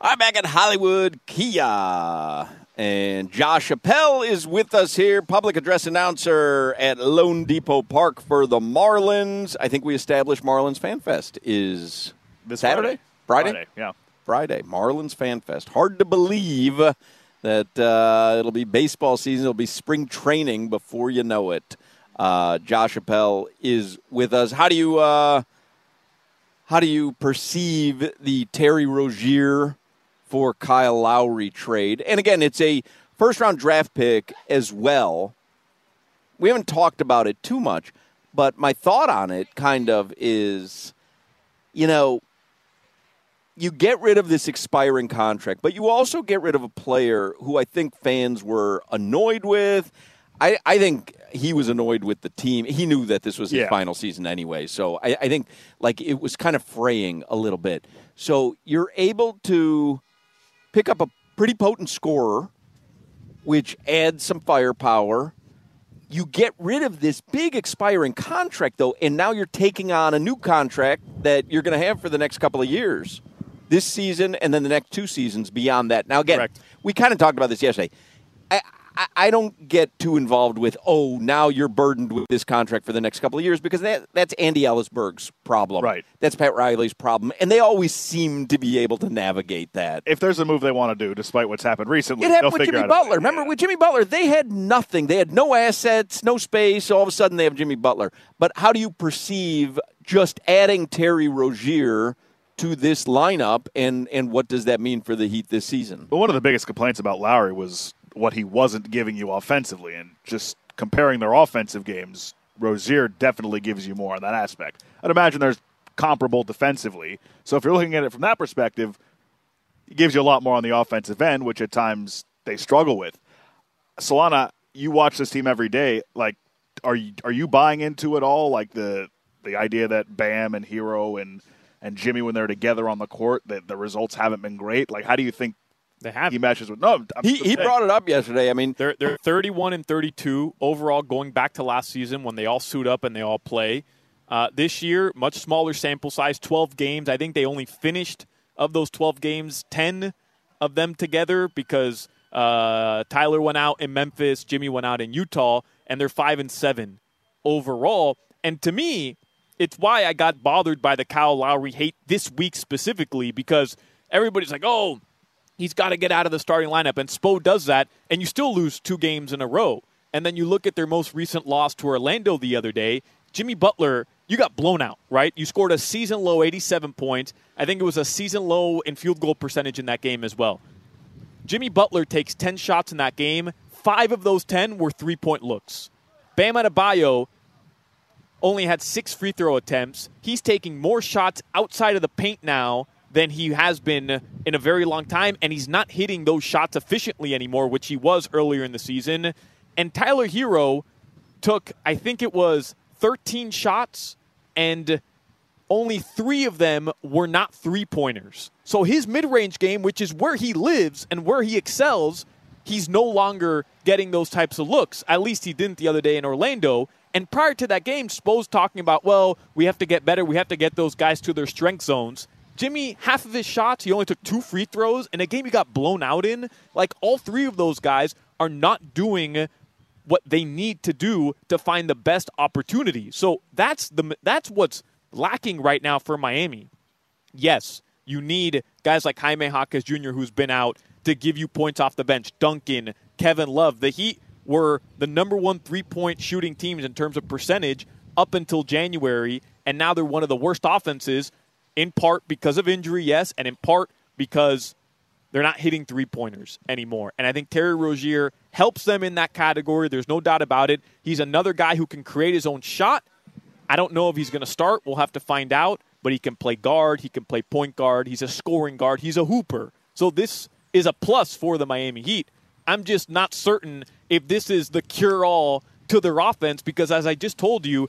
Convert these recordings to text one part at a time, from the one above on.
I'm back at Hollywood Kia. And Josh Appel is with us here, public address announcer at loanDepot Park for the Marlins. I think we established Marlins Fan Fest is This Saturday? Friday. Friday? Yeah. Friday. Marlins Fan Fest. Hard to believe that uh, it'll be baseball season. It'll be spring training before you know it. Uh, Josh Appel is with us. How do you uh, how do you perceive the Terry Rozier for Kyle Lowry trade? And again, it's a first round draft pick as well. We haven't talked about it too much, but my thought on it kind of is, you know, you get rid of this expiring contract, but you also get rid of a player who I think fans were annoyed with. I, I think he was annoyed with the team. He knew that this was his Yeah. final season anyway, so I, I think like it was kind of fraying a little bit. So you're able to pick up a pretty potent scorer, which adds some firepower. You get rid of this big expiring contract, though, and now you're taking on a new contract that you're going to have for the next couple of years. This season and then the next two seasons beyond that. Now, again, Correct. we kind of talked about this yesterday. I, I, I don't get too involved with, oh, now you're burdened with this contract for the next couple of years because that, that's Andy Elisburg's problem. Right. That's Pat Riley's problem. And they always seem to be able to navigate that. If there's a move they want to do, despite what's happened recently, It happened with Jimmy. Butler. Remember, Yeah. with Jimmy Butler, they had nothing. They had no assets, no space. All of a sudden, they have Jimmy Butler. But how do you perceive just adding Terry Rozier to this lineup, and and what does that mean for the Heat this season? But one of the biggest complaints about Lowry was what he wasn't giving you offensively, and just comparing their offensive games, Rozier definitely gives you more on that aspect. I'd imagine there's comparable defensively. So if you're looking at it from that perspective, it gives you a lot more on the offensive end, which at times they struggle with. Solana, you watch this team every day. Like, are you are you buying into it all? Like the the idea that Bam and Herro and and Jimmy, when they're together on the court, that the results haven't been great. Like, how do you think They have. he matches with? No, I'm He he saying. brought it up yesterday. I mean, They're they're 31 and 32 overall, going back to last season when they all suit up and they all play. Uh, this year, much smaller sample size, 12 games. I think they only finished of those 12 games, 10 of them together because uh, Tyler went out in Memphis, Jimmy went out in Utah, and they're five and seven overall. And to me, it's why I got bothered by the Kyle Lowry hate this week specifically because everybody's like, "Oh, he's got to get out of the starting lineup. And Spo does that, and you still lose two games in a row. And then you look at their most recent loss to Orlando the other day. Jimmy Butler, you got blown out, right? You scored a season low 87 points. I think it was a season low in field goal percentage in that game as well. Jimmy Butler takes 10 shots in that game. Five of those 10 were three point looks. Bam Adebayo only had six free throw attempts. He's taking more shots outside of the paint now than he has been in a very long time, and he's not hitting those shots efficiently anymore, which he was earlier in the season. And Tyler Herro took, I think it was 13 shots, and only three of them were not three pointers. So his mid range game, which is where he lives and where he excels, he's no longer getting those types of looks. At least he didn't the other day in Orlando. And prior to that game, Spo's talking about, well, we have to get better. We have to get those guys to their strength zones. Jimmy, half of his shots, he only took two free throws. In a game he got blown out in, like all three of those guys are not doing what they need to do to find the best opportunity. So that's the that's what's lacking right now for Miami. Yes, you need guys like Jaime Jaquez Jr., who's been out, to give you points off the bench. Duncan, Kevin Love. The Heat were the number one three point shooting teams in terms of percentage up until January, and now they're one of the worst offenses, in part because of injury, yes, and in part because they're not hitting three pointers anymore. And I think Terry Rozier helps them in that category. There's no doubt about it. He's another guy who can create his own shot. I don't know if he's going to start. We'll have to find out. But he can play guard. He can play point guard. He's a scoring guard. He's a hooper. So this is a plus for the Miami Heat. I'm just not certain if this is the cure all to their offense because, as I just told you,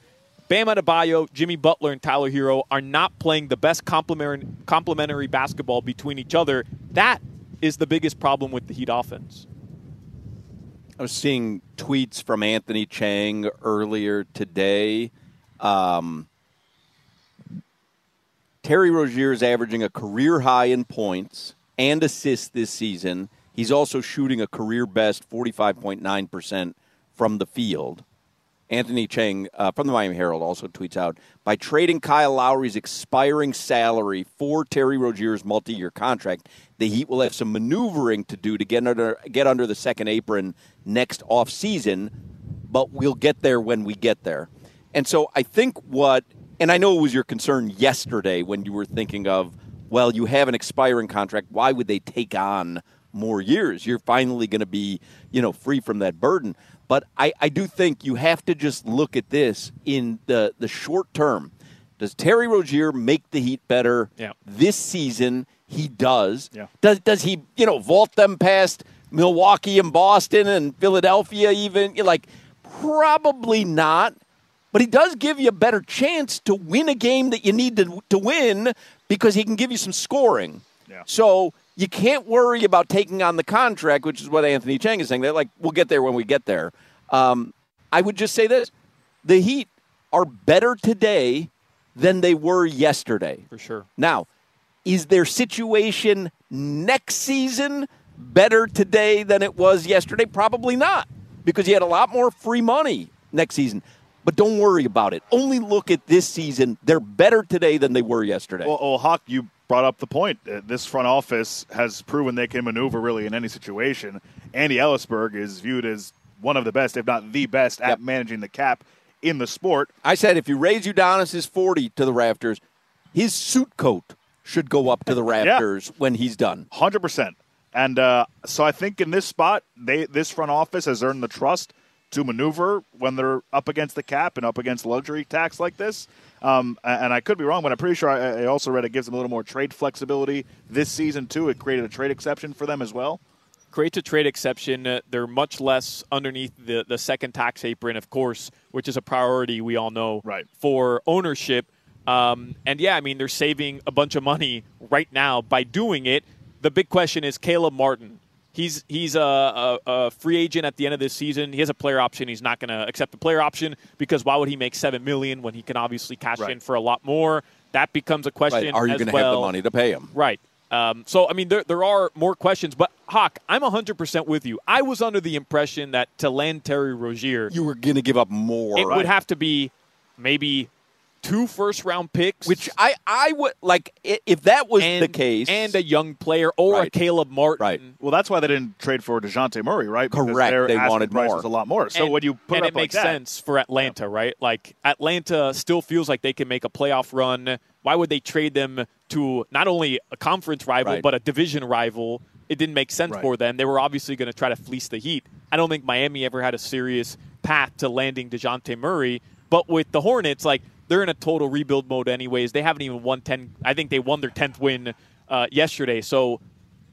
Bam Adebayo, Jimmy Butler, and Tyler Herro are not playing the best complementary, basketball between each other. That is the biggest problem with the Heat offense. I was seeing tweets from Anthony Chiang earlier today. Um, Terry Rozier is averaging a career high in points and assists this season. He's also shooting a career best 45.9% from the field. Anthony Chiang uh, from the Miami Herald also tweets out by trading Kyle Lowry's expiring salary for Terry Rozier's multi-year contract, the Heat will have some maneuvering to do to get under get under the second apron next off season, but we'll get there when we get there. And so I think what and I know it was your concern yesterday when you were thinking of well, you have an expiring contract, why would they take on more years? You're finally going to be, you know, free from that burden. But I, I do think you have to just look at this in the, the short term. Does Terry Rozier make the Heat better yeah. this season? He does. Yeah. Does does he you know vault them past Milwaukee and Boston and Philadelphia even? You're like probably not. But he does give you a better chance to win a game that you need to to win because he can give you some scoring. Yeah. So you can't worry about taking on the contract, which is what Anthony Chiang is saying. They're like, we'll get there when we get there. Um, I would just say this: the Heat are better today than they were yesterday. For sure. Now, is their situation next season better today than it was yesterday? Probably not, because you had a lot more free money next season. But don't worry about it. Only look at this season. They're better today than they were yesterday. Well, well Hawk, you brought up the point. Uh, This front office has proven they can maneuver really in any situation. Andy Elisburg is viewed as one of the best, if not the best, at Yep. managing the cap in the sport. I said if you raise Udonis' 40 to the rafters, his suit coat should go up to the rafters when he's done. Hundred percent. And uh, so I think in this spot, they this front office has earned the trust to maneuver when they're up against the cap and up against luxury tax like this. Um, and I could be wrong, but I'm pretty sure I, I also read it gives them a little more trade flexibility this season too. It created a trade exception for them as well. creates a trade exception. Uh, they're much less underneath the, the second tax apron, of course, which is a priority we all know Right. for ownership. Um, and yeah, I mean, they're saving a bunch of money right now by doing it. The big question is Caleb Martin. He's he's a, a, a free agent at the end of this season. He has a player option. He's not going to accept the player option because why would he make seven million when he can obviously cash Right. in for a lot more? That becomes a question. Right. Are you going to well. have the money to pay him? Right. Um, so, I mean, there, there are more questions, but Hawk, I'm 100% with you. I was under the impression that to land Terry Rozier, You were going to give up more. it right? would have to be maybe two first round picks. Which I, I would like if that was and, the case. And a young player or a Caleb Martin. Right. Well, that's why they didn't trade for Dejounte Murray, right? Because Correct. They wanted more. a lot more. So and, when you put and it it like makes that, sense for Atlanta, right? Like Atlanta still feels like they can make a playoff run. Why would they trade them to not only a conference rival Right. but a division rival? It didn't make sense Right. for them. They were obviously going to try to fleece the Heat. I don't think Miami ever had a serious path to landing Dejounte Murray. But with the Hornets, like they're in a total rebuild mode anyways. They haven't even won ten. I think they won their tenth win uh, yesterday. So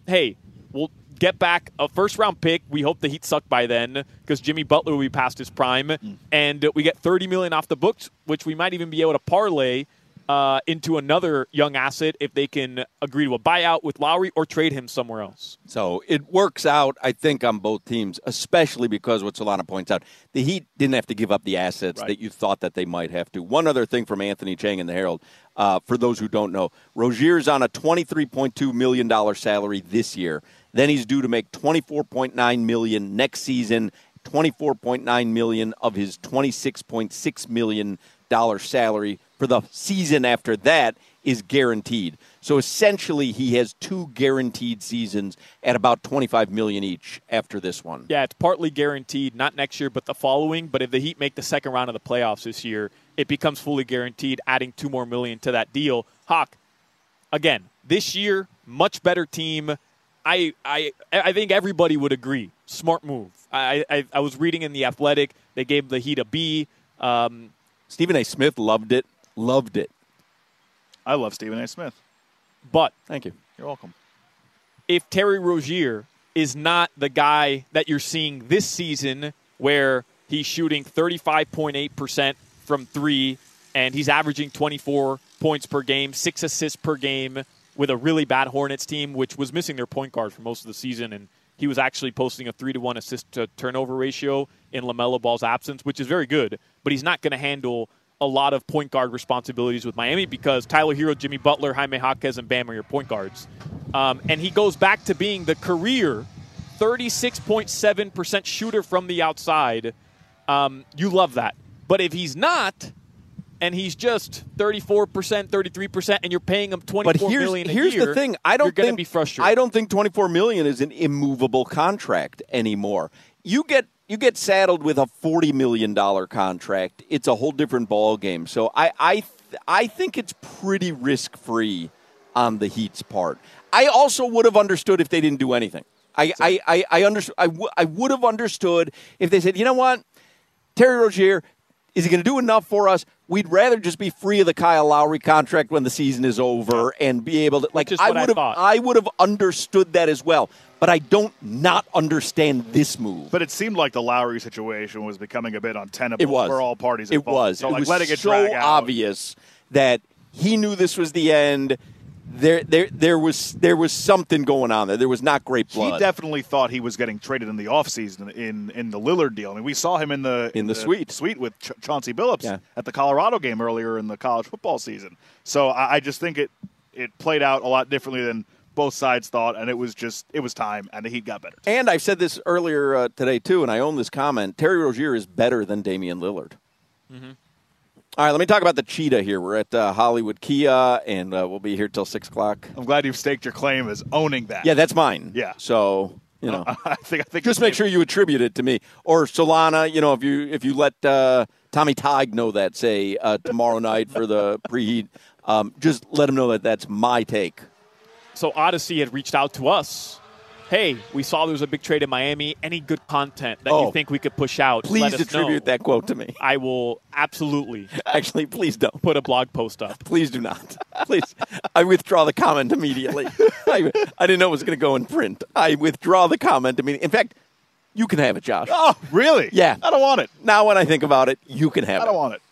hey, we'll get back a first round pick. We hope the Heat suck by then because Jimmy Butler will be past his prime, and we get thirty million off the books, which we might even be able to parlay uh, into another young asset if they can agree to a buyout with Lowry or trade him somewhere else. So it works out, I think, on both teams, especially because what Solana points out, the Heat didn't have to give up the assets Right. that you thought that they might have to. One other thing from Anthony Chiang in the Herald, uh, for those who don't know, Rozier's on a $23.2 million salary this year. Then he's due to make 24.9 million next season, 24.9 million of his $26.6 million salary for the season after that is guaranteed. So essentially, he has two guaranteed seasons at about 25 million each after this one. Yeah, it's partly guaranteed, not next year, but the following. But if the Heat make the second round of the playoffs this year, it becomes fully guaranteed, adding two more million to that deal. Hawk, again, this year, much better team. I I I think everybody would agree. Smart move. I I, I was reading in the Athletic, they gave the Heat a B. Um, Stephen A. Smith loved it. Loved it. I love Stephen A. Smith. but Thank you. You're welcome. if Terry Rozier is not the guy that you're seeing this season, where he's shooting 35.8% from three and he's averaging 24 points per game, six assists per game with a really bad Hornets team, which was missing their point guard for most of the season. And he was actually posting a three to one assist to turnover ratio in LaMelo Ball's absence, which is very good, but he's not going to handle a lot of point guard responsibilities with Miami because Tyler Herro, Jimmy Butler, Jaime Jaquez, and Bam are your point guards. Um, and he goes back to being the career 36.7% shooter from the outside. Um, you love that. But if he's not, and he's just 34%, 33%, and you're paying him twenty But four here's million a here's year, the thing. I don't you're going to think be frustrated. I don't think 24 million is an immovable contract anymore. You get you get saddled with a 40 million dollar contract. It's a whole different ball game. So I I th- I think it's pretty risk free on the Heat's part. I also would have understood if they didn't do anything. I I I, I understood. I, w- I would have understood if they said, you know what, Terry Rozier, is he going to do enough for us? We'd rather just be free of the Kyle Lowry contract when the season is over and be able to like I would have. I would have understood that as well. But I don't not understand this move. But it seemed like the Lowry situation was becoming a bit untenable it was for all parties Involved. It was. So it like was letting it so drag out. obvious that he knew this was the end. There, there, there was there was something going on there. There was not great blood. He definitely thought he was getting traded in the offseason in in the Lillard deal. I mean, we saw him in the In the suite. suite with Ch- Chauncey Billups Yeah. at the Colorado game earlier in the college football season. So I, I just think it it played out a lot differently than both sides thought, and it was just it was time, and the Heat got better. And I've said this earlier uh, today too, and I own this comment. Terry Rozier is better than Damian Lillard. All right, let me talk about the cheetah here. We're at uh, Hollywood Kia, and uh, we'll be here till six o'clock. I'm glad you've staked your claim as owning that. Yeah, that's mine. Yeah. So you know, I think I think just make sure you attribute it to me or Solana. You know, if you if you let uh, Tommy Tig know that, say uh, tomorrow night for the preheat, um, just let him know that that's my take. So Odyssey had reached out to us. Hey, we saw there was a big trade in Miami. Any good content that Oh. you think we could push out? Please let us attribute know. that quote to me. I will absolutely Actually, please don't. put a blog post up. Please do not. Please, I withdraw the comment immediately. I, I didn't know it was going to go in print. I withdraw the comment immediately. In fact, you can have it, Josh. Oh, really? Yeah. I don't want it. Now, when I think about it, you can have it. I don't want it.